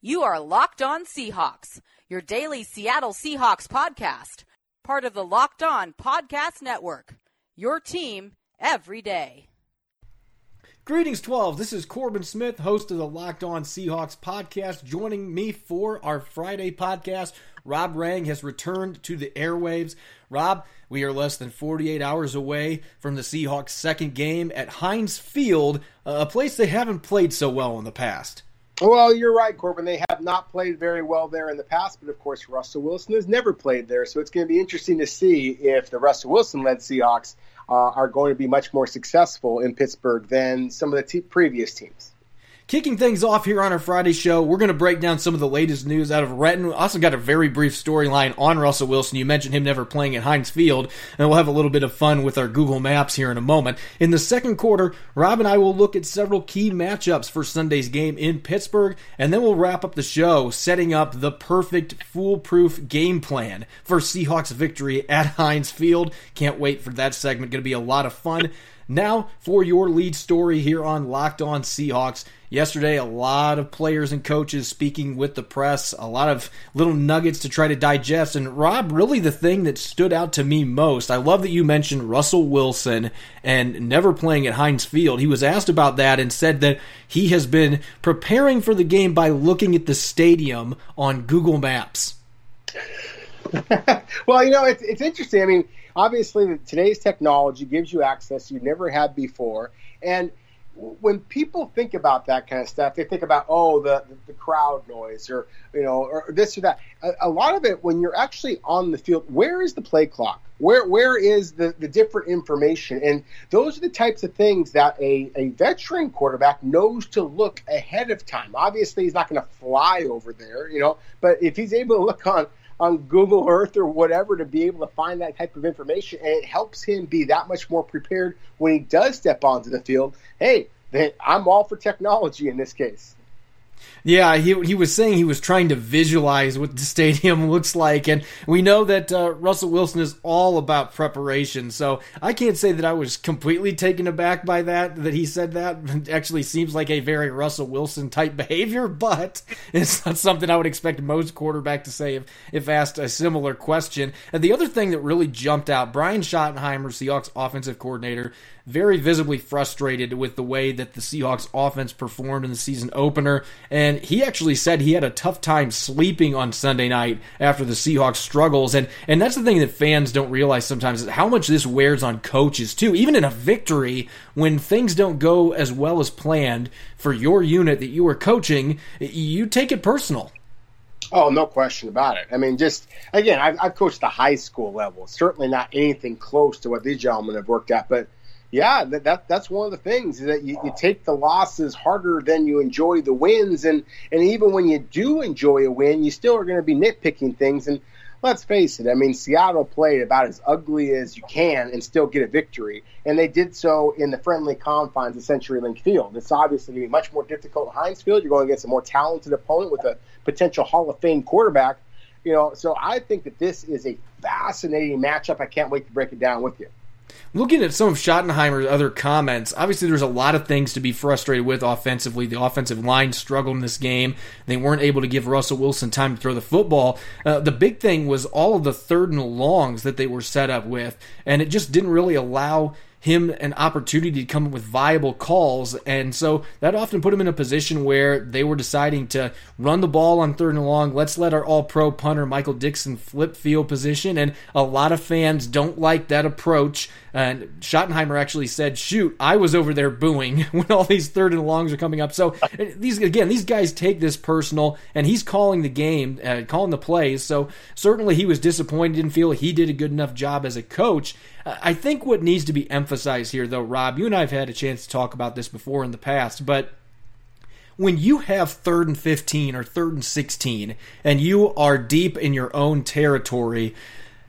You are Locked On Seahawks, your daily Seattle Seahawks podcast, part of the Locked On Podcast Network. Your team every day. Greetings, 12. This is Corbin Smith, host of the Locked On Seahawks podcast. Joining me for our Friday podcast, Rob Rang has returned to the airwaves. Rob, we are less than 48 hours away from the Seahawks' second game at Heinz Field, a place they haven't played so well in the past. Well, you're right, Corbin. They have not played very well there in the past, but of course, Russell Wilson has never played there. So it's going to be interesting to see if the Russell Wilson led Seahawks uh, are going to be much more successful in Pittsburgh than some of the previous teams. Kicking things off here on our Friday show, we're going to break down some of the latest news out of Renton. Also got a very brief storyline on Russell Wilson. You mentioned him never playing at Heinz Field, and we'll have a little bit of fun with our Google Maps here in a moment. In the second quarter, Rob and I will look at several key matchups for Sunday's game in Pittsburgh, and then we'll wrap up the show setting up the perfect foolproof game plan for Seahawks victory at Heinz Field. Can't wait for that segment. Going to be a lot of fun. Now, for your lead story here on Locked On Seahawks. Yesterday, a lot of players and coaches speaking with the press, a lot of little nuggets to try to digest. And Rob, really the thing that stood out to me most, I love that you mentioned Russell Wilson and never playing at Heinz Field. He was asked about that and said that he has been preparing for the game by looking at the stadium on Google Maps. well, you know, it's, it's interesting. I mean, obviously, today's technology gives you access you never had before. And when people think about that kind of stuff, they think about oh the the crowd noise or you know or this or that. A, a, lot of it when you're actually on the field, where is the play clock? Where where is the the different information? And those are the types of things that a a veteran quarterback knows to look ahead of time. Obviously, he's not going to fly over there, you know, but if he's able to look on on Google Earth or whatever to be able to find that type of information, and it helps him be that much more prepared when he does step onto the field. Hey, I'm all for technology in this case. Yeah, he he was saying he was trying to visualize what the stadium looks like, and we know that uh, Russell Wilson is all about preparation. So I can't say that I was completely taken aback by that. That he said that it actually seems like a very Russell Wilson type behavior, but it's not something I would expect most quarterback to say if if asked a similar question. And the other thing that really jumped out, Brian Schottenheimer, Seahawks offensive coordinator, very visibly frustrated with the way that the Seahawks offense performed in the season opener. And he actually said he had a tough time sleeping on Sunday night after the Seahawks struggles. And, and that's the thing that fans don't realize sometimes is how much this wears on coaches, too. Even in a victory, when things don't go as well as planned for your unit that you are coaching, you take it personal. Oh, no question about it. I mean, just again, I've, I've coached the high school level. Certainly not anything close to what these gentlemen have worked at, but yeah, that, that that's one of the things is that you, you take the losses harder than you enjoy the wins, and and even when you do enjoy a win, you still are going to be nitpicking things. And let's face it, I mean, Seattle played about as ugly as you can and still get a victory, and they did so in the friendly confines of CenturyLink Field. It's obviously going to be much more difficult at Heinz Field. You're going against a more talented opponent with a potential Hall of Fame quarterback. You know, so I think that this is a fascinating matchup. I can't wait to break it down with you. Looking at some of Schottenheimer's other comments, obviously there's a lot of things to be frustrated with offensively. The offensive line struggled in this game. They weren't able to give Russell Wilson time to throw the football. Uh, the big thing was all of the third and longs that they were set up with, and it just didn't really allow him an opportunity to come up with viable calls. And so that often put him in a position where they were deciding to run the ball on third and long. Let's let our all pro punter Michael Dickson, flip field position. And a lot of fans don't like that approach. And Schottenheimer actually said, shoot, I was over there booing when all these third and longs are coming up. So these, again, these guys take this personal and he's calling the game, uh, calling the plays. So certainly he was disappointed, didn't feel he did a good enough job as a coach. I think what needs to be emphasized here, though, Rob, you and I have had a chance to talk about this before in the past, but when you have third and 15 or third and 16 and you are deep in your own territory,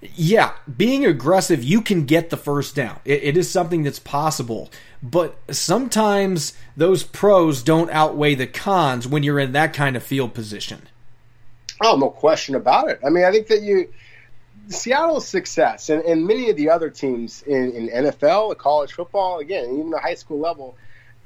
yeah, being aggressive, you can get the first down. It, it is something that's possible. But sometimes those pros don't outweigh the cons when you're in that kind of field position. Oh, no question about it. I mean, I think that you Seattle's success and, and many of the other teams in, in NFL, college football, again, even the high school level,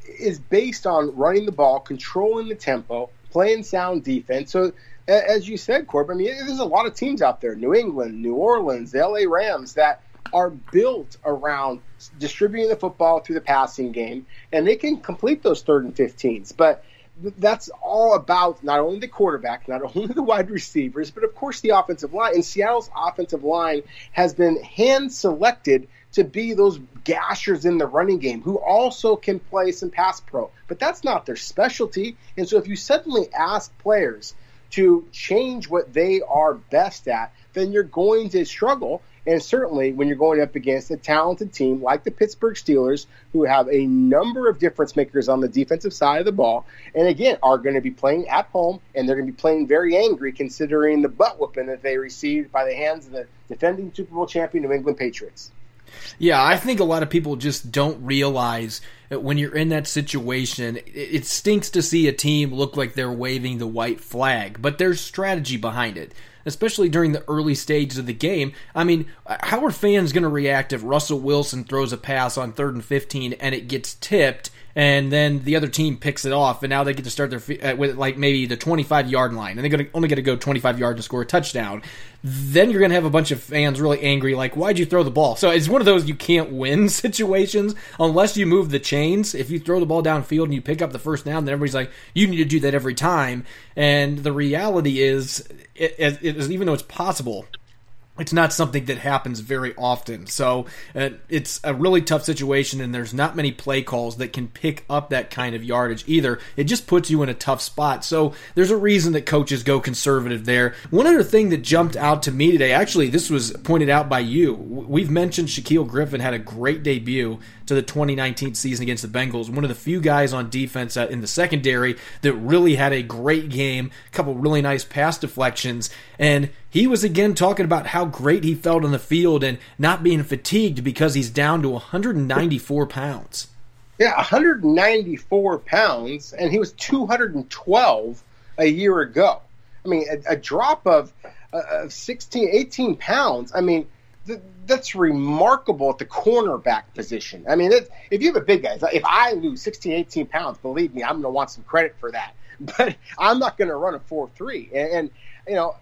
is based on running the ball, controlling the tempo, playing sound defense. So, as you said, Corbin, I mean, there's a lot of teams out there New England, New Orleans, the LA Rams that are built around distributing the football through the passing game, and they can complete those third and 15s. But that's all about not only the quarterback, not only the wide receivers, but of course the offensive line. And Seattle's offensive line has been hand selected to be those gashers in the running game who also can play some pass pro. But that's not their specialty. And so if you suddenly ask players to change what they are best at, then you're going to struggle. And certainly when you're going up against a talented team like the Pittsburgh Steelers, who have a number of difference makers on the defensive side of the ball, and again, are going to be playing at home, and they're going to be playing very angry considering the butt whooping that they received by the hands of the defending Super Bowl champion New England Patriots. Yeah, I think a lot of people just don't realize that when you're in that situation, it stinks to see a team look like they're waving the white flag, but there's strategy behind it especially during the early stages of the game. I mean, how are fans going to react if Russell Wilson throws a pass on third and 15 and it gets tipped and then the other team picks it off, and now they get to start their uh, with like maybe the 25 yard line, and they're gonna only get to go 25 yards to score a touchdown. Then you're gonna have a bunch of fans really angry, like, "Why'd you throw the ball?" So it's one of those you can't win situations unless you move the chains. If you throw the ball downfield and you pick up the first down, then everybody's like, "You need to do that every time." And the reality is, it, it, it, even though it's possible, it's not something that happens very often. So uh, it's a really tough situation, and there's not many play calls that can pick up that kind of yardage either. It just puts you in a tough spot. So there's a reason that coaches go conservative there. One other thing that jumped out to me today, actually, this was pointed out by you. We've mentioned Shaquill Griffin had a great debut to the 2019 season against the Bengals. One of the few guys on defense in the secondary that really had a great game, a couple really nice pass deflections, and he was again talking about how great he felt on the field and not being fatigued because he's down to 194 pounds. Yeah, 194 pounds, and he was 212 a year ago. I mean, a, a drop of, uh, of 16, 18 pounds. I mean, th- that's remarkable at the cornerback position. I mean, if you have a big guy, if I lose 16, 18 pounds, believe me, I'm going to want some credit for that. But I'm not going to run a 4 3. And, and, you know,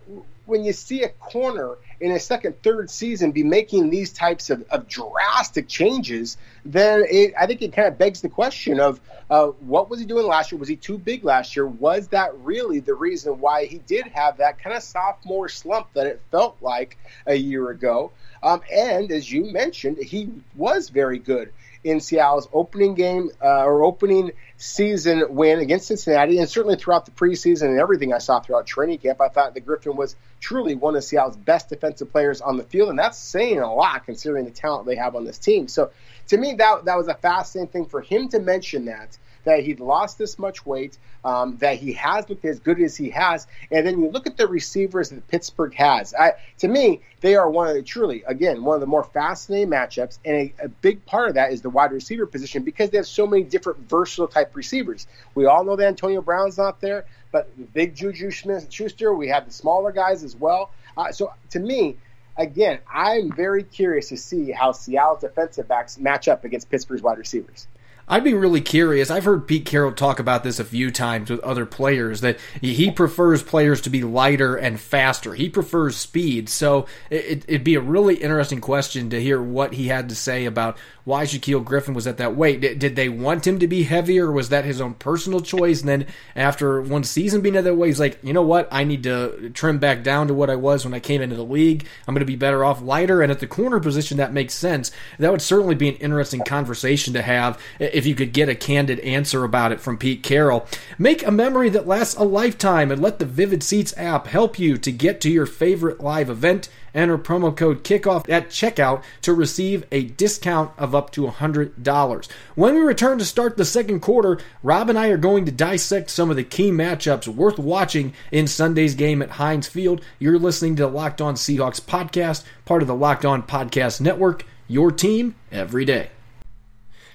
when you see a corner in a second, third season be making these types of, of drastic changes, then it, I think it kind of begs the question of uh, what was he doing last year? Was he too big last year? Was that really the reason why he did have that kind of sophomore slump that it felt like a year ago? Um, and as you mentioned, he was very good in Seattle's opening game uh, or opening season win against Cincinnati, and certainly throughout the preseason and everything I saw throughout training camp, I thought that Griffin was truly one of Seattle's best defensive players on the field, and that's saying a lot considering the talent they have on this team. So to me, that that was a fascinating thing for him to mention that that he'd lost this much weight, um, that he has looked as good as he has, and then you look at the receivers that Pittsburgh has. I, to me, they are one of the, truly, again, one of the more fascinating matchups, and a, a, big part of that is the wide receiver position because they have so many different versatile type receivers. We all know that Antonio Brown's not there, but big Juju Smith-Schuster, we have the smaller guys as well. Uh, so to me, again, I'm very curious to see how Seattle's defensive backs match up against Pittsburgh's wide receivers. I'd be really curious. I've heard Pete Carroll talk about this a few times with other players that he prefers players to be lighter and faster. He prefers speed. So it, would be a really interesting question to hear what he had to say about why Shaquill Griffin was at that weight. Did, did they want him to be heavier, was that his own personal choice? And then after one season being at that weight, he's like, you know what? I need to trim back down to what I was when I came into the league. I'm going to be better off lighter. And at the corner position, that makes sense. That would certainly be an interesting conversation to have you could get a candid answer about it from Pete Carroll. Make a memory that lasts a lifetime and let the Vivid Seats app help you to get to your favorite live event. Enter promo code KICKOFF at checkout to receive a discount of up to $100. When we return to start the second quarter, Rob and I are going to dissect some of the key matchups worth watching in Sunday's game at Heinz Field. You're listening to the Locked On Seahawks podcast, part of the Locked On Podcast Network, your team every day.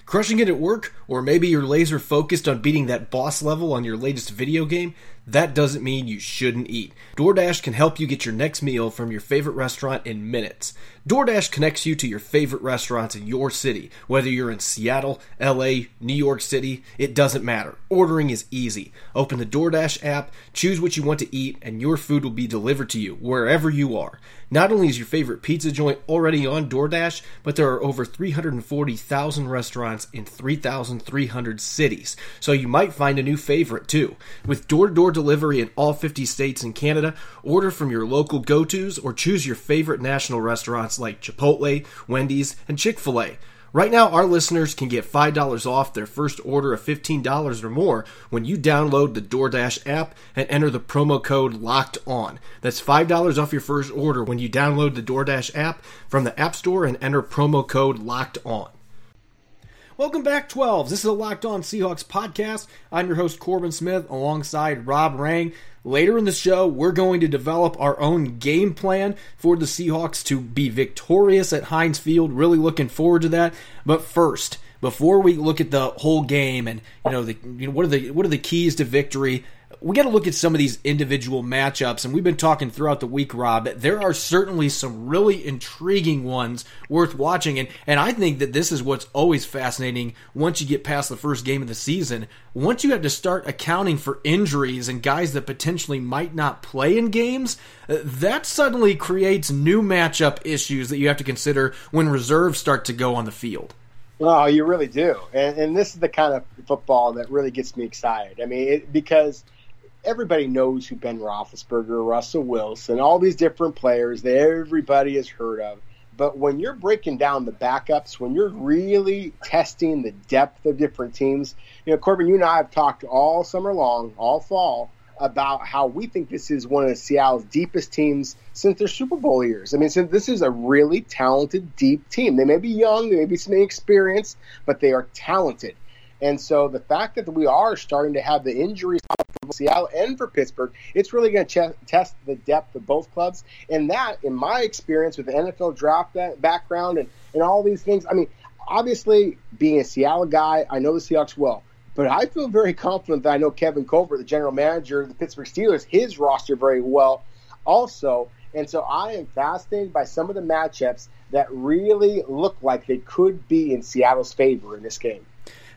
Crushing it at work, or maybe you're laser focused on beating that boss level on your latest video game? That doesn't mean you shouldn't eat. DoorDash can help you get your next meal from your favorite restaurant in minutes. DoorDash connects you to your favorite restaurants in your city. Whether you're in Seattle, LA, New York City, it doesn't matter. Ordering is easy. Open the DoorDash app, choose what you want to eat, and your food will be delivered to you wherever you are. Not only is your favorite pizza joint already on DoorDash, but there are over 340,000 restaurants in 3,300 cities, so you might find a new favorite too. With door to door delivery in all 50 states and Canada, order from your local go tos or choose your favorite national restaurants like Chipotle, Wendy's, and Chick fil A. Right now, our listeners can get $5 off their first order of $15 or more when you download the DoorDash app and enter the promo code LOCKED ON. That's $5 off your first order when you download the DoorDash app from the App Store and enter promo code LOCKED ON. Welcome back, 12s. This is a Locked On Seahawks podcast. I'm your host, Corbin Smith, alongside Rob Rang. Later in the show, we're going to develop our own game plan for the Seahawks to be victorious at Heinz Field. Really looking forward to that. But first, before we look at the whole game and you know the you know what are the what are the keys to victory, we got to look at some of these individual matchups, and we've been talking throughout the week, Rob. There are certainly some really intriguing ones worth watching, and and I think that this is what's always fascinating once you get past the first game of the season. Once you have to start accounting for injuries and guys that potentially might not play in games, that suddenly creates new matchup issues that you have to consider when reserves start to go on the field. Oh, you really do, and, and this is the kind of football that really gets me excited. I mean, it, because everybody knows who Ben Roethlisberger, Russell Wilson, all these different players that everybody has heard of. But when you're breaking down the backups, when you're really testing the depth of different teams, you know, Corbin, you and I have talked all summer long, all fall, about how we think this is one of Seattle's deepest teams since their Super Bowl years. I mean, this is a really talented, deep team. They may be young, they may be some inexperienced, but they are talented. And so the fact that we are starting to have the injuries Seattle and for Pittsburgh, it's really going to ch- test the depth of both clubs. And that, in my experience with the NFL draft background and, and all these things, I mean, obviously being a Seattle guy, I know the Seahawks well. But I feel very confident that I know Kevin Colbert, the general manager of the Pittsburgh Steelers, his roster very well also. And so I am fascinated by some of the matchups that really look like they could be in Seattle's favor in this game.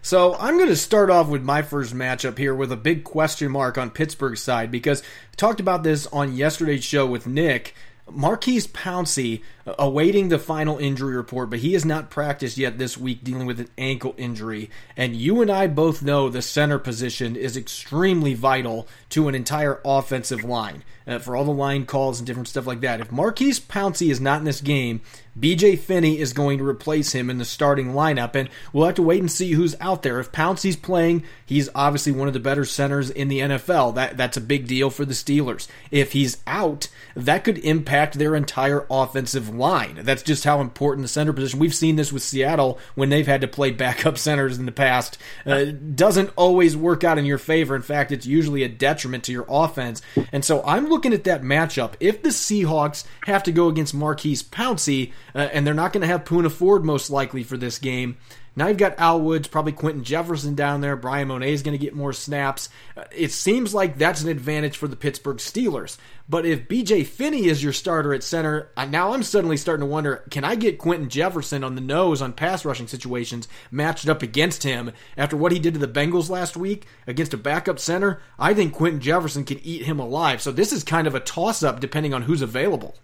So I'm going to start off with my first matchup here with a big question mark on Pittsburgh's side because I talked about this on yesterday's show with Nick. Maurkice Pouncey awaiting the final injury report, but he has not practiced yet this week dealing with an ankle injury. And you and I both know the center position is extremely vital to an entire offensive line uh, for all the line calls and different stuff like that. If Maurkice Pouncey is not in this game, BJ Finney is going to replace him in the starting lineup, and we'll have to wait and see who's out there. If Pouncey's playing, he's obviously one of the better centers in the NFL. That that's a big deal for the Steelers. If he's out, that could impact their entire offensive line. That's just how important the center position. We've seen this with Seattle when they've had to play backup centers in the past. Uh, doesn't always work out in your favor. In fact, it's usually a detriment to your offense. And so I'm looking at that matchup. If the Seahawks have to go against Maurkice Pouncey uh, and they're not going to have Poona Ford most likely for this game. Now you've got Al Woods, probably Quinton Jefferson down there. Bryan Mone is going to get more snaps. Uh, it seems like that's an advantage for the Pittsburgh Steelers. But if BJ Finney is your starter at center, now I'm suddenly starting to wonder can I get Quinton Jefferson on the nose on pass rushing situations matched up against him after what he did to the Bengals last week against a backup center? I think Quinton Jefferson can eat him alive. So this is kind of a toss up depending on who's available.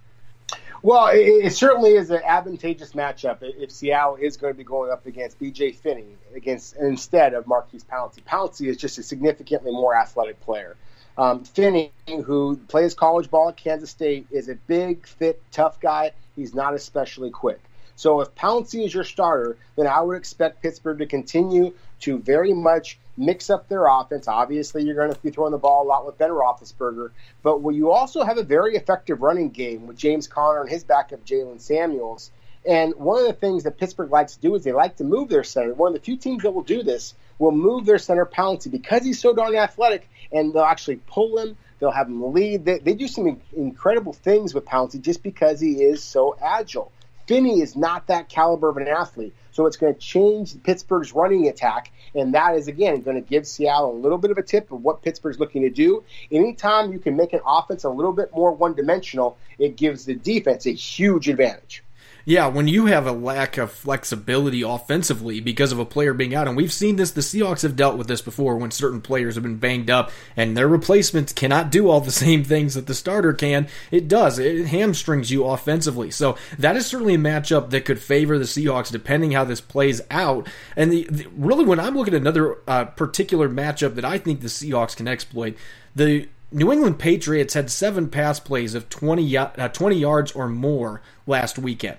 Well, it, it, certainly is an advantageous matchup if Seattle is going to be going up against B.J. Finney against instead of Maurkice Pouncey. Pouncey is just a significantly more athletic player. Um, Finney, who plays college ball at Kansas State, is a big, fit, tough guy. He's not especially quick. So if Pouncey is your starter, then I would expect Pittsburgh to continue to very much mix up their offense. Obviously, you're going to be throwing the ball a lot with Ben Roethlisberger, but you also have a very effective running game with James Conner and his backup Jaylen Samuels. And one of the things that Pittsburgh likes to do is they like to move their center. One of the few teams that will do this will move their center Pouncey because he's so darn athletic, and they'll actually pull him. They'll have him lead. They, they do some incredible things with Pouncey just because he is so agile. Finney is not that caliber of an athlete. So it's going to change Pittsburgh's running attack, and that is again going to give Seattle a little bit of a tip of what Pittsburgh's looking to do. Anytime you can make an offense a little bit more one-dimensional, it gives the defense a huge advantage. Yeah, when you have a lack of flexibility offensively because of a player being out, and we've seen this, the Seahawks have dealt with this before when certain players have been banged up and their replacements cannot do all the same things that the starter can. It does. It hamstrings you offensively. So that is certainly a matchup that could favor the Seahawks depending how this plays out. And the, the really, when I'm looking at another uh, particular matchup that I think the Seahawks can exploit, the New England Patriots had seven pass plays of 20, uh, 20 yards or more last weekend.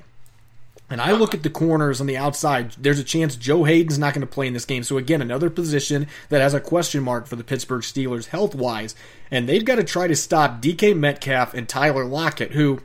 And I look at the corners on the outside. There's a chance Joe Haden's not going to play in this game. So again, another position that has a question mark for the Pittsburgh Steelers health wise. And they've got to try to stop DK Metcalf and Tyler Lockett, who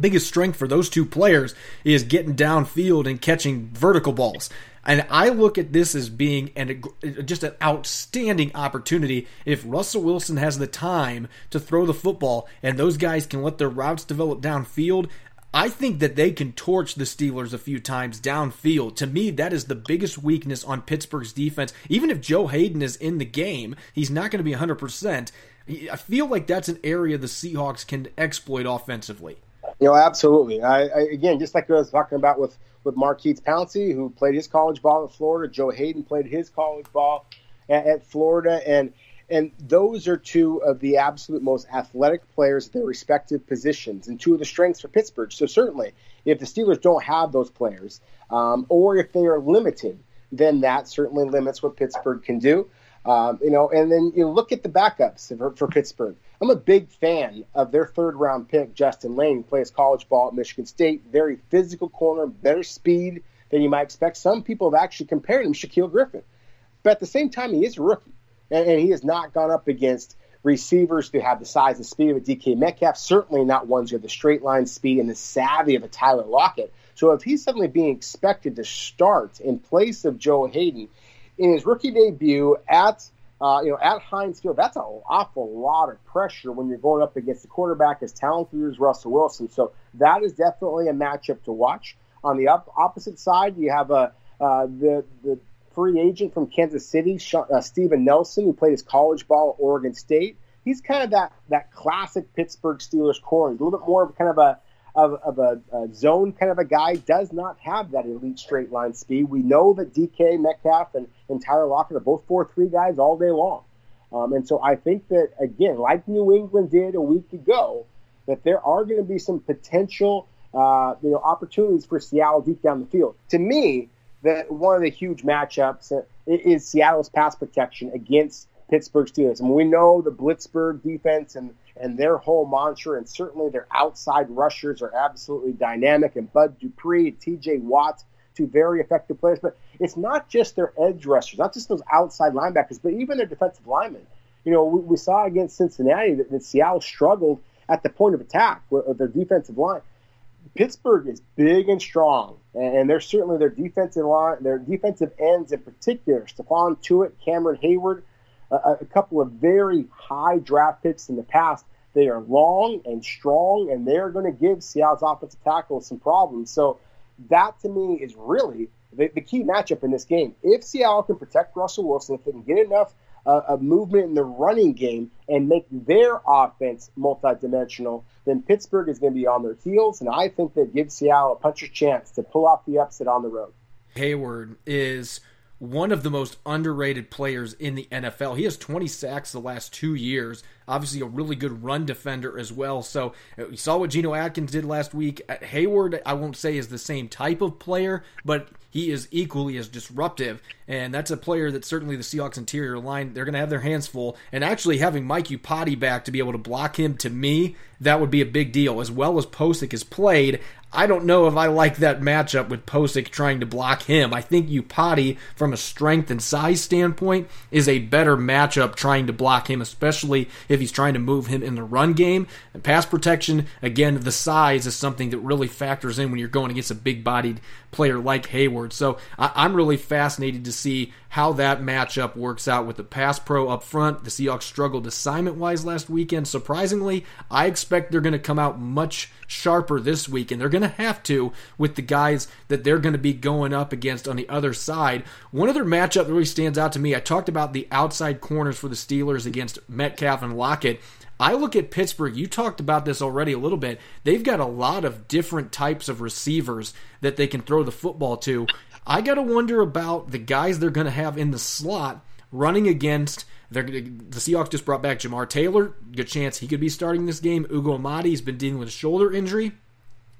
biggest strength for those two players is getting downfield and catching vertical balls. And I look at this as being an, just an outstanding opportunity if Russell Wilson has the time to throw the football and those guys can let their routes develop downfield. I think that they can torch the Steelers a few times downfield. To me, that is the biggest weakness on Pittsburgh's defense. Even if Joe Haden is in the game, he's not going to be 100%. I feel like that's an area the Seahawks can exploit offensively. You know, absolutely. I, I again, just like I was talking about with with Maurkice Pouncey, who played his college ball at Florida. Joe Haden played his college ball at, at Florida, and and those are two of the absolute most athletic players at their respective positions and two of the strengths for Pittsburgh. So, certainly, if the Steelers don't have those players, um, or if they are limited, then that certainly limits what Pittsburgh can do. Um, you know, and then you look at the backups for, for, Pittsburgh. I'm a big fan of their third round pick, Justin Layne, who plays college ball at Michigan State. Very physical corner, better speed than you might expect. Some people have actually compared him to Shaquill Griffin. But at the same time, he is a rookie and, and he has not gone up against receivers who have the size and speed of a DK Metcalf, certainly not ones who have the straight line speed and the savvy of a Tyler Lockett. So if he's suddenly being expected to start in place of Joe Haden in his rookie debut at uh, you know at Heinz Field, that's an awful lot of pressure when you're going up against a quarterback as talented as Russell Wilson. So that is definitely a matchup to watch. On the up, opposite side, you have a uh, the the free agent from Kansas City, uh, Steven Nelson, who played his college ball at Oregon State. He's kind of that that classic Pittsburgh Steelers core. He's a little bit more of kind of a of, of a, a, zone kind of a guy. Does not have that elite straight line speed. We know that DK Metcalf and, and Tyler Lockett are both four three guys all day long. Um, and so I think that again, like New England did a week ago, that there are going to be some potential uh, you know opportunities for Seattle deep down the field. To me, that one of the huge matchups is Seattle's pass protection against Pittsburgh Steelers. And we know the Blitzburgh defense and, and their whole mantra, and certainly their outside rushers are absolutely dynamic. And Bud Dupree TJ Watt, two very effective players. But it's not just their edge rushers, not just those outside linebackers, but even their defensive linemen. You know, we, we saw against Cincinnati that, that Seattle struggled at the point of attack with their defensive line. Pittsburgh is big and strong, and they're certainly their defensive line, their defensive ends in particular. Stephon Tuitt, Cameron Heyward, a, a couple of very high draft picks in the past. They are long and strong, and they're going to give Seattle's offensive tackle some problems. So that to me is really the, the key matchup in this game. If Seattle can protect Russell Wilson, if they can get enough uh, of movement in the running game and make their offense multidimensional, then Pittsburgh is going to be on their heels. And I think that gives Seattle a puncher's chance to pull off the upset on the road. Heyward is one of the most underrated players in the NFL. He has 20 sacks the last two years. Obviously, a really good run defender as well. So, uh, we saw what Geno Atkins did last week. Heyward, I won't say is the same type of player, but he is equally as disruptive. And that's a player that certainly the Seahawks interior line, they're going to have their hands full. And actually having Mike Iupati back to be able to block him, to me, that would be a big deal. As well as Pocic has played, I don't know if I like that matchup with Pocic trying to block him. I think Iupati, from a strength and size standpoint, is a better matchup trying to block him, especially if he's trying to move him in the run game. And pass protection, again, the size is something that really factors in when you're going against a big bodied player like Heyward. So I- am really fascinated to see how that matchup works out with the pass pro up front. The Seahawks struggled assignment wise last weekend. Surprisingly, I expect they're going to come out much sharper this week, and they're going to have to with the guys that they're going to be going up against on the other side. One other matchup that really stands out to me, I talked about the outside corners for the Steelers against Metcalf and Lockett. I look at Pittsburgh, you talked about this already a little bit. They've got a lot of different types of receivers that they can throw the football to. I got to wonder about the guys they're going to have in the slot running against. The Seahawks just brought back Jamar Taylor. Good chance he could be starting this game. Ugo Amadi's been dealing with a shoulder injury.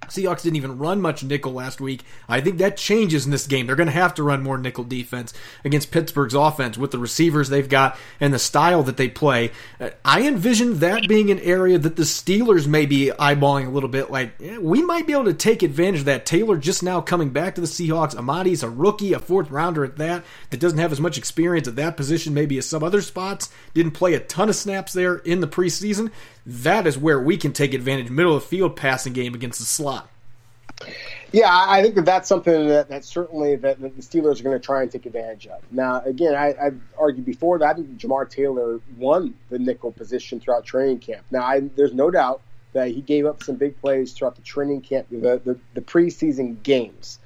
Seahawks didn't even run much nickel last week. I think that changes in this game. They're going to have to run more nickel defense against Pittsburgh's offense with the receivers they've got and the style that they play. Uh, I envision that being an area that the Steelers may be eyeballing a little bit. Like, yeah, we might be able to take advantage of that. Taylor just now coming back to the Seahawks. Amadi's a rookie, a fourth rounder at that, that doesn't have as much experience at that position maybe as some other spots. Didn't play a ton of snaps there in the preseason that is where we can take advantage middle of field passing game against the slot. Yeah, I think that that's something that, that certainly that, that the Steelers are going to try and take advantage of. Now, again, I, have argued before that I think Jamar Taylor won the nickel position throughout training camp. Now, I, there's no doubt that he gave up some big plays throughout the training camp, the, the, the preseason games.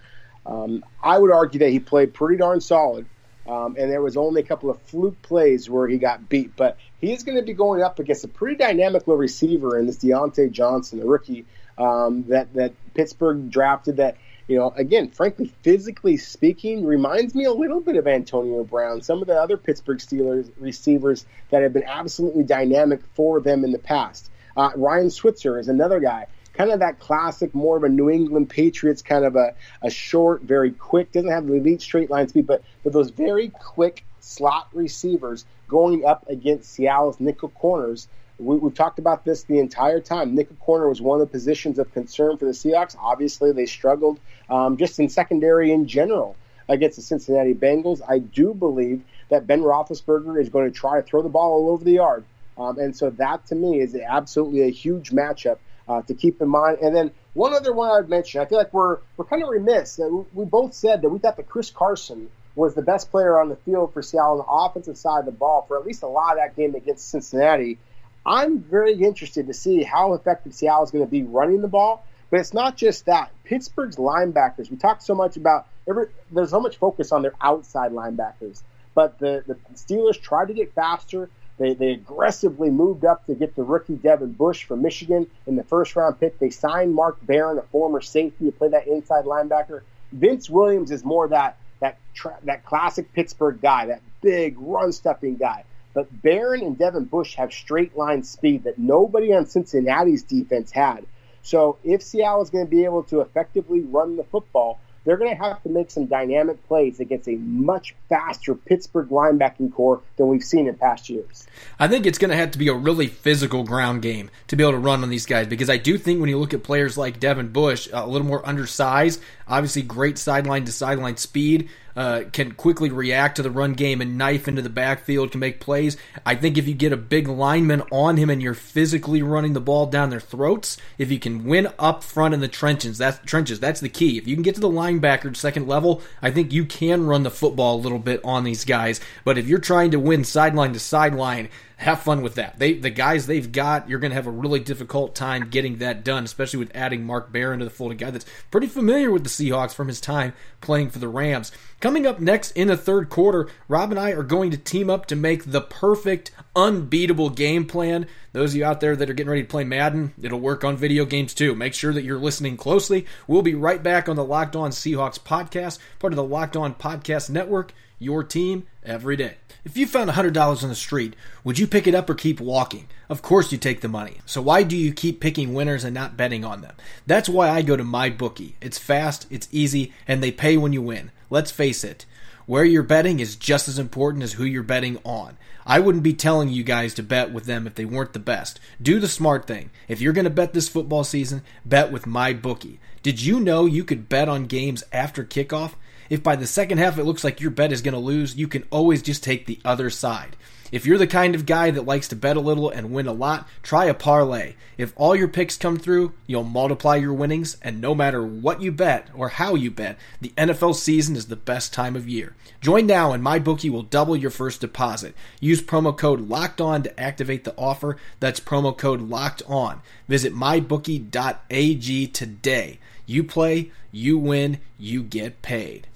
Um, I would argue that he played pretty darn solid um, and there was only a couple of fluke plays where he got beat. But he is going to be going up against a pretty dynamic little receiver in this Diontae Johnson, the rookie um, that that Pittsburgh drafted. That you know, again, frankly, physically speaking, reminds me a little bit of Antonio Brown. Some of the other Pittsburgh Steelers receivers that have been absolutely dynamic for them in the past. Uh, Ryan Switzer is another guy kind of that classic, more of a New England Patriots kind of a, a short, very quick, doesn't have the elite straight line speed, but, but those very quick slot receivers going up against Seattle's nickel corners. We, have talked about this the entire time. Nickel corner was one of the positions of concern for the Seahawks. Obviously, they struggled um, just in secondary in general against the Cincinnati Bengals. I do believe that Ben Roethlisberger is going to try to throw the ball all over the yard. Um, and so that to me is absolutely a huge matchup uh, to keep in mind. And then one other one I'd mention, I feel like we're we're kind of remiss that we both said that we thought that Chris Carson was the best player on the field for Seattle on the offensive side of the ball for at least a lot of that game against Cincinnati. I'm very interested to see how effective Seattle is going to be running the ball. But it's not just that. Pittsburgh's linebackers, we talked so much about every, there's so much focus on their outside linebackers. But the, the Steelers tried to get faster. They, they aggressively moved up to get the rookie Devin Bush from Michigan in the first round pick. They signed Mark Barron, a former safety, to play that inside linebacker. Vince Williams is more that that tra- that classic Pittsburgh guy, that big run stuffing guy. But Barron and Devin Bush have straight line speed that nobody on Cincinnati's defense had. So if Seattle is going to be able to effectively run the football, they're going to have to make some dynamic plays against a much faster Pittsburgh linebacking corps than we've seen in past years. I think it's going to have to be a really physical ground game to be able to run on these guys because I do think when you look at players like Devin Bush, a little more undersized, obviously great sideline to sideline speed, uh, can quickly react to the run game and knife into the backfield, can make plays. I think if you get a big lineman on him and you're physically running the ball down their throats, if you can win up front in the trenches, that's trenches, that's the key. If you can get to the linebacker second level, I think you can run the football a little bit on these guys. But if you're trying to win sideline to sideline, have fun with that. They the guys they've got, you're going to have a really difficult time getting that done, especially with adding Mark Barron to the fold, a guy that's pretty familiar with the Seahawks from his time playing for the Rams. Coming up next in the third quarter, Rob and I are going to team up to make the perfect, unbeatable game plan. Those of you out there that are getting ready to play Madden, it'll work on video games too. Make sure that you're listening closely. We'll be right back on the Locked On Seahawks podcast, part of the Locked On Podcast Network, your team every day. If you found $100 on the street, would you pick it up or keep walking? Of course you take the money. So why do you keep picking winners and not betting on them? That's why I go to my bookie. It's fast, it's easy, and they pay when you win. Let's face it, where you're betting is just as important as who you're betting on. I wouldn't be telling you guys to bet with them if they weren't the best. Do the smart thing. If you're going to bet this football season, bet with my bookie. Did you know you could bet on games after kickoff? If by the second half it looks like your bet is going to lose, you can always just take the other side. If you're the kind of guy that likes to bet a little and win a lot, try a parlay. If all your picks come through, you'll multiply your winnings, and no matter what you bet or how you bet, the NFL season is the best time of year. Join now and MyBookie will double your first deposit. Use promo code LOCKED ON to activate the offer. That's promo code LOCKED ON. Visit mybookie.ag today. You play, you win, you get paid.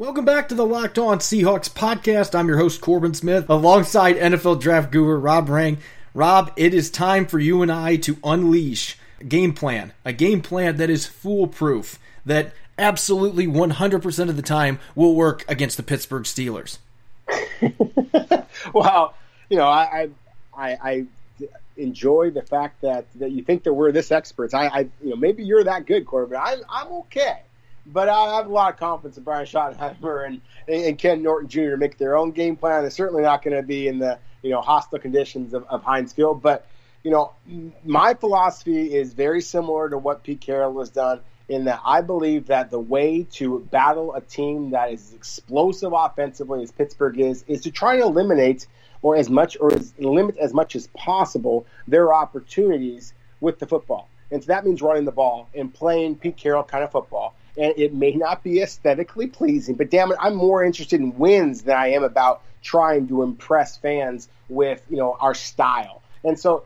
Welcome back to the Locked On Seahawks podcast. I'm your host, Corbin Smith, alongside NFL draft guru Rob Rang. Rob, it is time for you and I to unleash a game plan, a game plan that is foolproof, that absolutely 100% of the time will work against the Pittsburgh Steelers. well, you know, I, I, I enjoy the fact that, that you think that we're this experts. I, I you know, maybe you're that good, Corbin. I'm, I'm okay. But I have a lot of confidence in Brian Schottenheimer and, and Ken Norton Jr. to make their own game plan. They're certainly not going to be in the you know hostile conditions of, of Heinz Field. But you know, my philosophy is very similar to what Pete Carroll has done in that I believe that the way to battle a team that is as explosive offensively as Pittsburgh is is to try to eliminate or as much or as limit as much as possible their opportunities with the football. And so that means running the ball and playing Pete Carroll kind of football and it may not be aesthetically pleasing, but damn it, I'm more interested in wins than I am about trying to impress fans with you know our style. And so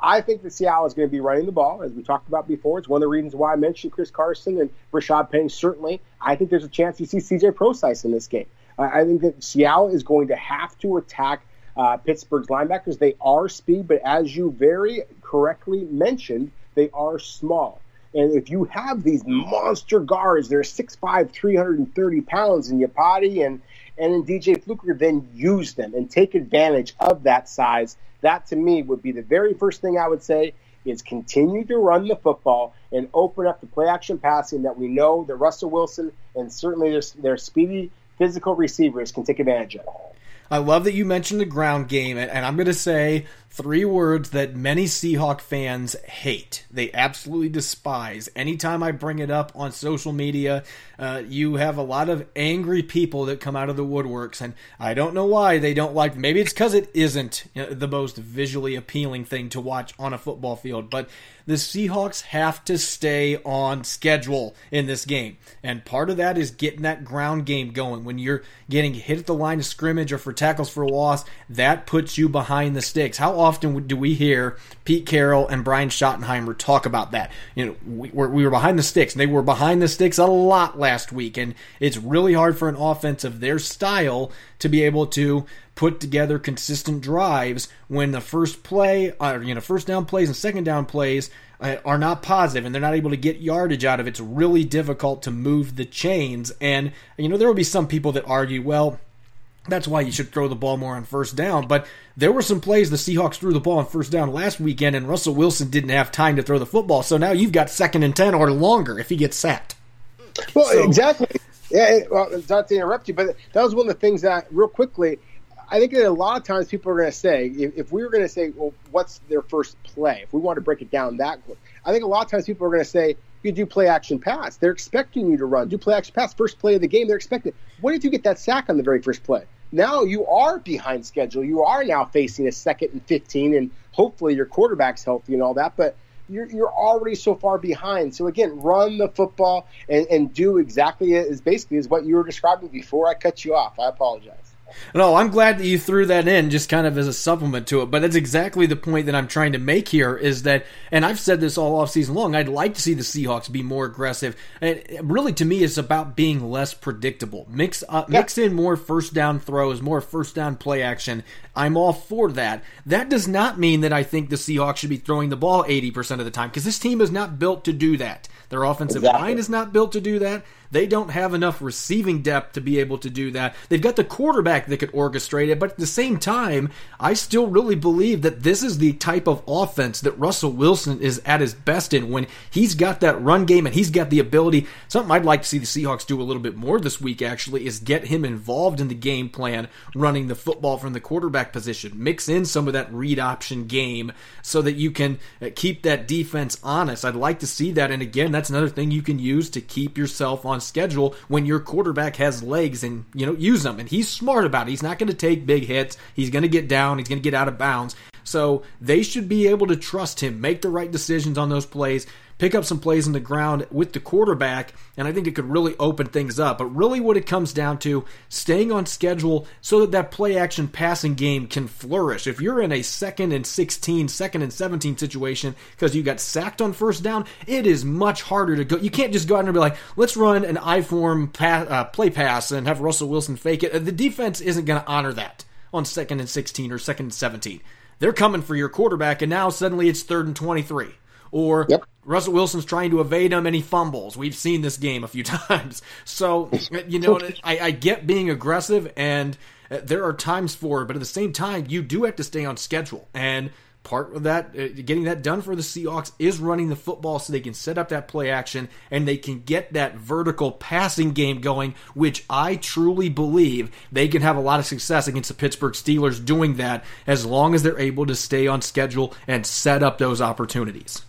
I think that Seattle is going to be running the ball, as we talked about before. It's one of the reasons why I mentioned Chris Carson and Rashaad Penny. Certainly, I think there's a chance you see CJ Prosise in this game. I think that Seattle is going to have to attack uh, Pittsburgh's linebackers. They are speed, but as you very correctly mentioned, they are small. And if you have these monster guards, they're 6'5", 330 pounds in Iupati and, and in DJ Fluker, then use them and take advantage of that size. That to me would be the very first thing I would say is continue to run the football and open up the play action passing that we know that Russell Wilson and certainly their, their speedy physical receivers can take advantage of. I love that you mentioned the ground game, and, I'm going to say three words that many Seahawk fans hate. They absolutely despise. Anytime I bring it up on social media, uh, you have a lot of angry people that come out of the woodworks, and I don't know why they don't like. Maybe it's because it isn't you know, the most visually appealing thing to watch on a football field, but the Seahawks have to stay on schedule in this game. And part of that is getting that ground game going. When you're getting hit at the line of scrimmage or for tackles for a loss, that puts you behind the sticks. How often do we hear Pete Carroll and Brian Schottenheimer talk about that? You know, we were, we were behind the sticks, and they were behind the sticks a lot last week. And it's really hard for an offense of their style to be able to put together consistent drives when the first play, or, you know, first down plays and second down plays uh, are not positive and they're not able to get yardage out of it. It's really difficult to move the chains. And, you know, there will be some people that argue, well, that's why you should throw the ball more on first down. But there were some plays the Seahawks threw the ball on first down last weekend, and Russell Wilson didn't have time to throw the football. So now you've got second and 10 or longer if he gets sacked. Well, so, exactly. Yeah, well, not to interrupt you, but that was one of the things that, real quickly, I think that a lot of times people are going to say, if, if we were going to say, well, what's their first play? If we want to break it down that, quick, I think a lot of times people are going to say, you do play action pass. They're expecting you to run. Do play action pass. First play of the game, they're expecting. What if you get that sack on the very first play? Now you are behind schedule. You are now facing a second and 15, and hopefully your quarterback's healthy and all that. But you're, you're already so far behind. So again, run the football and, and do exactly as basically as what you were describing before I cut you off. I apologize. No, I'm glad that you threw that in just kind of as a supplement to it. But that's exactly the point that I'm trying to make here is that, and I've said this all off season long, I'd like to see the Seahawks be more aggressive. And really, to me, it's about being less predictable. Mix uh, yeah. mix in more first down throws, more first down play action. I'm all for that. That does not mean that I think the Seahawks should be throwing the ball 80% of the time because this team is not built to do that. Their offensive exactly. line is not built to do that. They don't have enough receiving depth to be able to do that. They've got the quarterback that could orchestrate it, but at the same time, I still really believe that this is the type of offense that Russell Wilson is at his best in when he's got that run game and he's got the ability. Something I'd like to see the Seahawks do a little bit more this week, actually, is get him involved in the game plan, running the football from the quarterback position. Mix in some of that read option game so that you can uh, keep that defense honest. I'd like to see that. And again, that's another thing you can use to keep yourself on schedule when your quarterback has legs and, you know, use them. And he's smart about it. He's not going to take big hits. He's going to get down. He's going to get out of bounds. So they should be able to trust him, make the right decisions on those plays, pick up some plays in the ground with the quarterback, and I think it could really open things up. But really, what it comes down to, staying on schedule so that that play action passing game can flourish. If you're in a second and 16, second and 17 situation because you got sacked on first down, it is much harder to go. You can't just go out and be like, let's run an I form pass, uh, play pass and have Russell Wilson fake it. The defense isn't going to honor that on second and 16 or second and 17. They're coming for your quarterback, and now suddenly it's third and 23. Or yep. Russell Wilson's trying to evade him and he fumbles. We've seen this game a few times. So, you know, I, I get being aggressive and uh, there are times for it, but at the same time, you do have to stay on schedule. And part of that, uh, getting that done for the Seahawks, is running the football so they can set up that play action and they can get that vertical passing game going, which I truly believe they can have a lot of success against the Pittsburgh Steelers doing that as long as they're able to stay on schedule and set up those opportunities.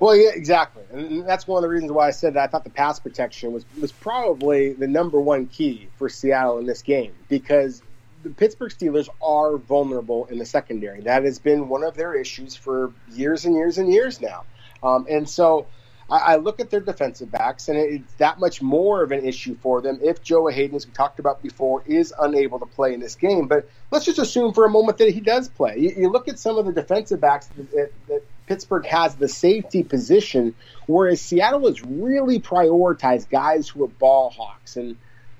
Well, yeah, exactly, and that's one of the reasons why I said that I thought the pass protection was was probably the number one key for Seattle in this game because the Pittsburgh Steelers are vulnerable in the secondary. That has been one of their issues for years and years and years now, um, and so. I, I look at their defensive backs, and it's that much more of an issue for them if Joe Haden, as we talked about before, is unable to play in this game. But let's just assume for a moment that he does play. You, you look at some of the defensive backs that, that Pittsburgh has the safety position, whereas Seattle has really prioritized guys who are ball hawks. And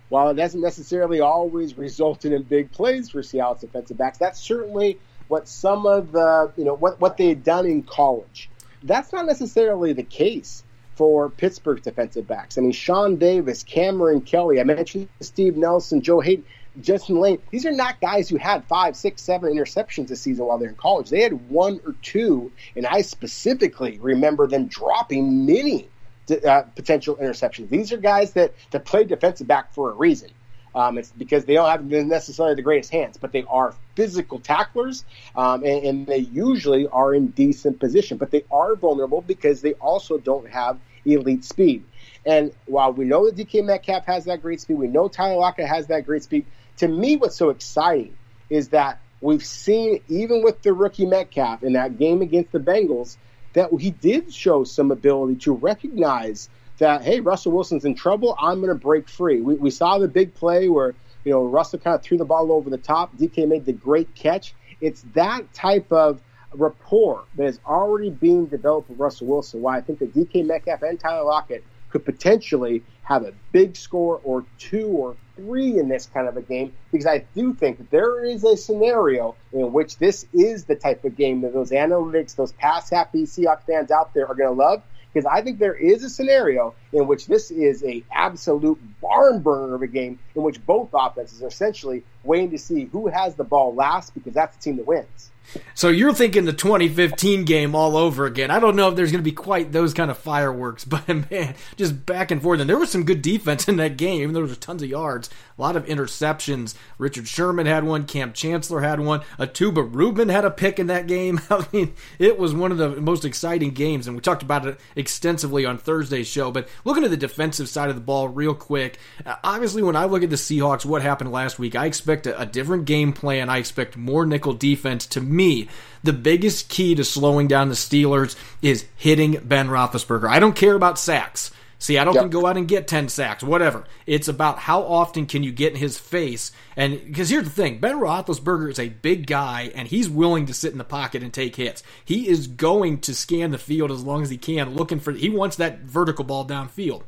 while it doesn't necessarily always result in big plays for Seattle's defensive backs, that's certainly what some of the, you know, what, what they had done in college. That's not necessarily the case for Pittsburgh's defensive backs. I mean, Sean Davis, Kameron Kelly, I mentioned Steve Nelson, Joe Haden, Justin Layne. these are not guys who had five, six, seven interceptions this season while they're in college. They had one or two, and I specifically remember them dropping many uh, potential interceptions. These are guys that, that play defensive back for a reason. Um, it's because they don't have necessarily the greatest hands, but they are physical tacklers, um, and, and, they usually are in decent position. But they are vulnerable because they also don't have elite speed. And while we know that DK Metcalf has that great speed, we know Tyler Lockett has that great speed to me, what's so exciting is that we've seen, even with the rookie Metcalf in that game against the Bengals, that he did show some ability to recognize that, hey, Russell Wilson's in trouble. I'm going to break free. We, we saw the big play where, you know, Russell kind of threw the ball over the top. DK made the great catch. It's that type of rapport that is already being developed with Russell Wilson. Why I think that DK Metcalf and Tyler Lockett could potentially have a big score or two or three in this kind of a game because I do think that there is a scenario in which this is the type of game that those analytics, those pass happy Seahawks fans out there are going to love. Because I think there is a scenario in which this is a absolute barn burner of a game in which both offenses are essentially waiting to see who has the ball last because that's the team that wins. So you're thinking the 2015 game all over again. I don't know if there's going to be quite those kind of fireworks, but man, just back and forth. And there was some good defense in that game, even though there was tons of yards, a lot of interceptions. Richard Sherman had one, Kam Chancellor had one, Ahtyba Rubin had a pick in that game. I mean, it was one of the most exciting games, and we talked about it extensively on Thursday's show. But looking at the defensive side of the ball real quick, uh, obviously when I look at the Seahawks, what happened last week, I expect a, a different game plan. I expect more nickel defense to me, the biggest key to slowing down the Steelers is hitting Ben Roethlisberger. I don't care about sacks. Seattle yep. can go out and get 10 sacks, whatever. It's about how often can you get in his face. And because here's the thing Ben Roethlisberger is a big guy, and he's willing to sit in the pocket and take hits. He is going to scan the field as long as he can, looking for, he wants that vertical ball downfield.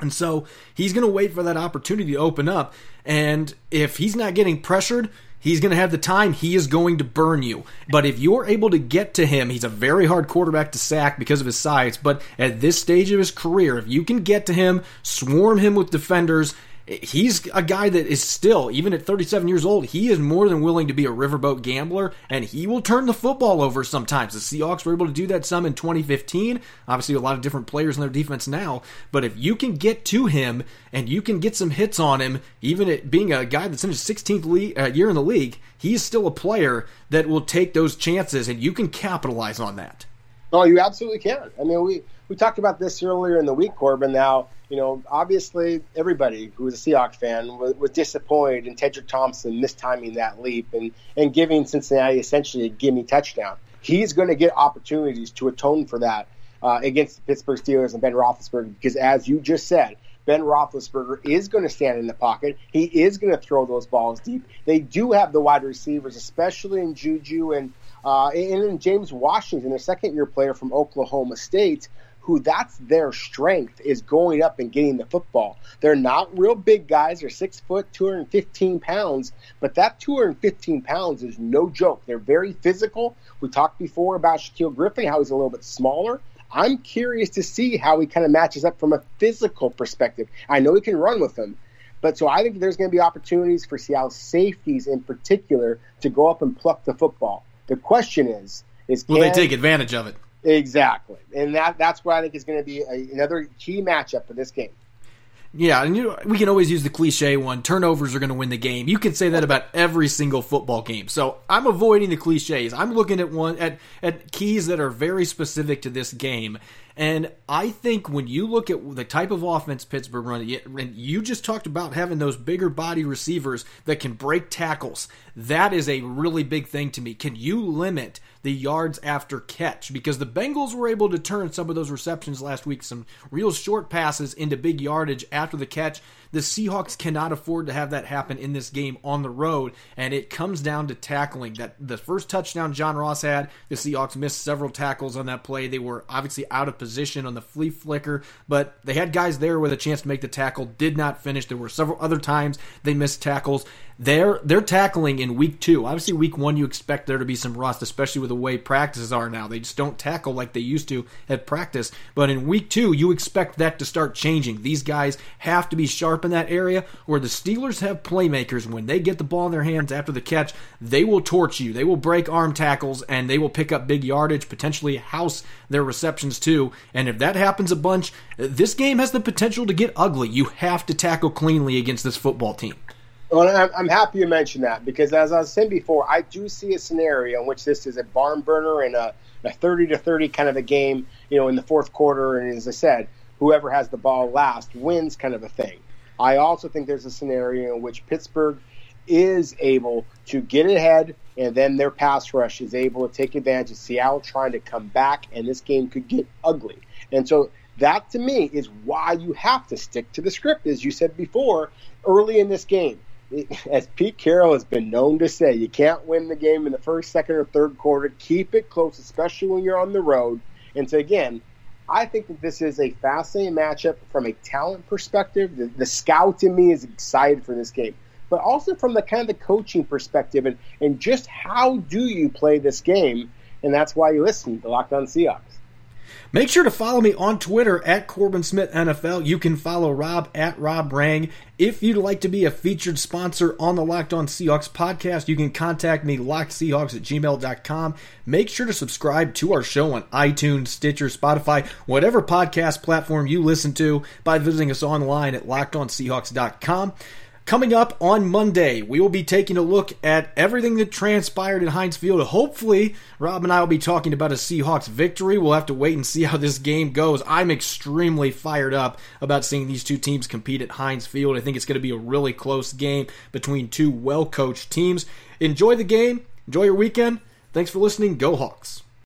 And so he's going to wait for that opportunity to open up. And if he's not getting pressured, He's going to have the time. He is going to burn you. But if you're able to get to him, he's a very hard quarterback to sack because of his size. But at this stage of his career, if you can get to him, swarm him with defenders, he's a guy that is still, even at 37 years old, he is more than willing to be a riverboat gambler, and he will turn the football over sometimes. The Seahawks were able to do that some in 2015. Obviously, a lot of different players in their defense now, but if you can get to him and you can get some hits on him, even at being a guy that's in his 16th league, uh, year in the league, he's still a player that will take those chances, and you can capitalize on that. Oh, you absolutely can. I mean, we we talked about this earlier in the week, Corbin. Now, you know, obviously everybody who was a Seahawks fan was, was disappointed in Tedric Thompson mistiming that leap and, and giving Cincinnati essentially a gimme touchdown. He's going to get opportunities to atone for that uh, against the Pittsburgh Steelers and Ben Roethlisberger because, as you just said, Ben Roethlisberger is going to stand in the pocket. He is going to throw those balls deep. They do have the wide receivers, especially in Juju and uh, and in James Washington, a second year player from Oklahoma State, who that's their strength is going up and getting the football. They're not real big guys. They're six foot, 215 pounds, but that 215 pounds is no joke. They're very physical. We talked before about Shaquill Griffin, how he's a little bit smaller. I'm curious to see how he kind of matches up from a physical perspective. I know he can run with them, but so I think there's going to be opportunities for Seattle safeties in particular to go up and pluck the football. The question is, is will they take advantage of it? Exactly, and that that's what I think is going to be a, another key matchup for this game. Yeah, and you we can always use the cliche one: turnovers are going to win the game. You can say that about every single football game. So I'm avoiding the cliches. I'm looking at one at at keys that are very specific to this game. And I think when you look at the type of offense Pittsburgh runs, and you just talked about having those bigger body receivers that can break tackles, that is a really big thing to me. Can you limit the yards after catch? Because the Bengals were able to turn some of those receptions last week, some real short passes into big yardage after the catch. The Seahawks cannot afford to have that happen in this game on the road, and it comes down to tackling. That the first touchdown John Ross had, the Seahawks missed several tackles on that play. They were obviously out of position on the flea flicker, but they had guys there with a chance to make the tackle, did not finish. There were several other times they missed tackles. They're they're tackling in week two. Obviously, week one you expect there to be some rust, especially with the way practices are now. They just don't tackle like they used to at practice. But in week two, you expect that to start changing. These guys have to be sharp in that area. Where the Steelers have playmakers, when they get the ball in their hands after the catch, they will torch you. They will break arm tackles and they will pick up big yardage, potentially house their receptions too. And if that happens a bunch, this game has the potential to get ugly. You have to tackle cleanly against this football team. Well, I'm happy you mentioned that because, as I was saying before, I do see a scenario in which this is a barn burner and a, a 30 to 30 kind of a game, you know, in the fourth quarter. And as I said, whoever has the ball last wins kind of a thing. I also think there's a scenario in which Pittsburgh is able to get ahead, and then their pass rush is able to take advantage of Seattle trying to come back, and this game could get ugly. And so that to me is why you have to stick to the script, as you said before, early in this game as Pete Carroll has been known to say, you can't win the game in the first, second, or third quarter. Keep it close, especially when you're on the road. And so, again, I think that this is a fascinating matchup from a talent perspective. The, the scout in me is excited for this game, but also from the kind of the coaching perspective and, and just how do you play this game. And that's why you listen to Locked On Seahawks. Make sure to follow me on Twitter at Corbin Smith NFL. You can follow Rob at Rob Rang. If you'd like to be a featured sponsor on the Locked On Seahawks podcast, you can contact me, lockedseahawks at gmail.com. Make sure to subscribe to our show on iTunes, Stitcher, Spotify, whatever podcast platform you listen to by visiting us online at lockedonseahawks.com. Coming up on Monday, we will be taking a look at everything that transpired in Heinz Field. Hopefully, Rob and I will be talking about a Seahawks victory. We'll have to wait and see how this game goes. I'm extremely fired up about seeing these two teams compete at Heinz Field. I think it's going to be a really close game between two well coached teams. Enjoy the game, enjoy your weekend. Thanks for listening. Go Hawks.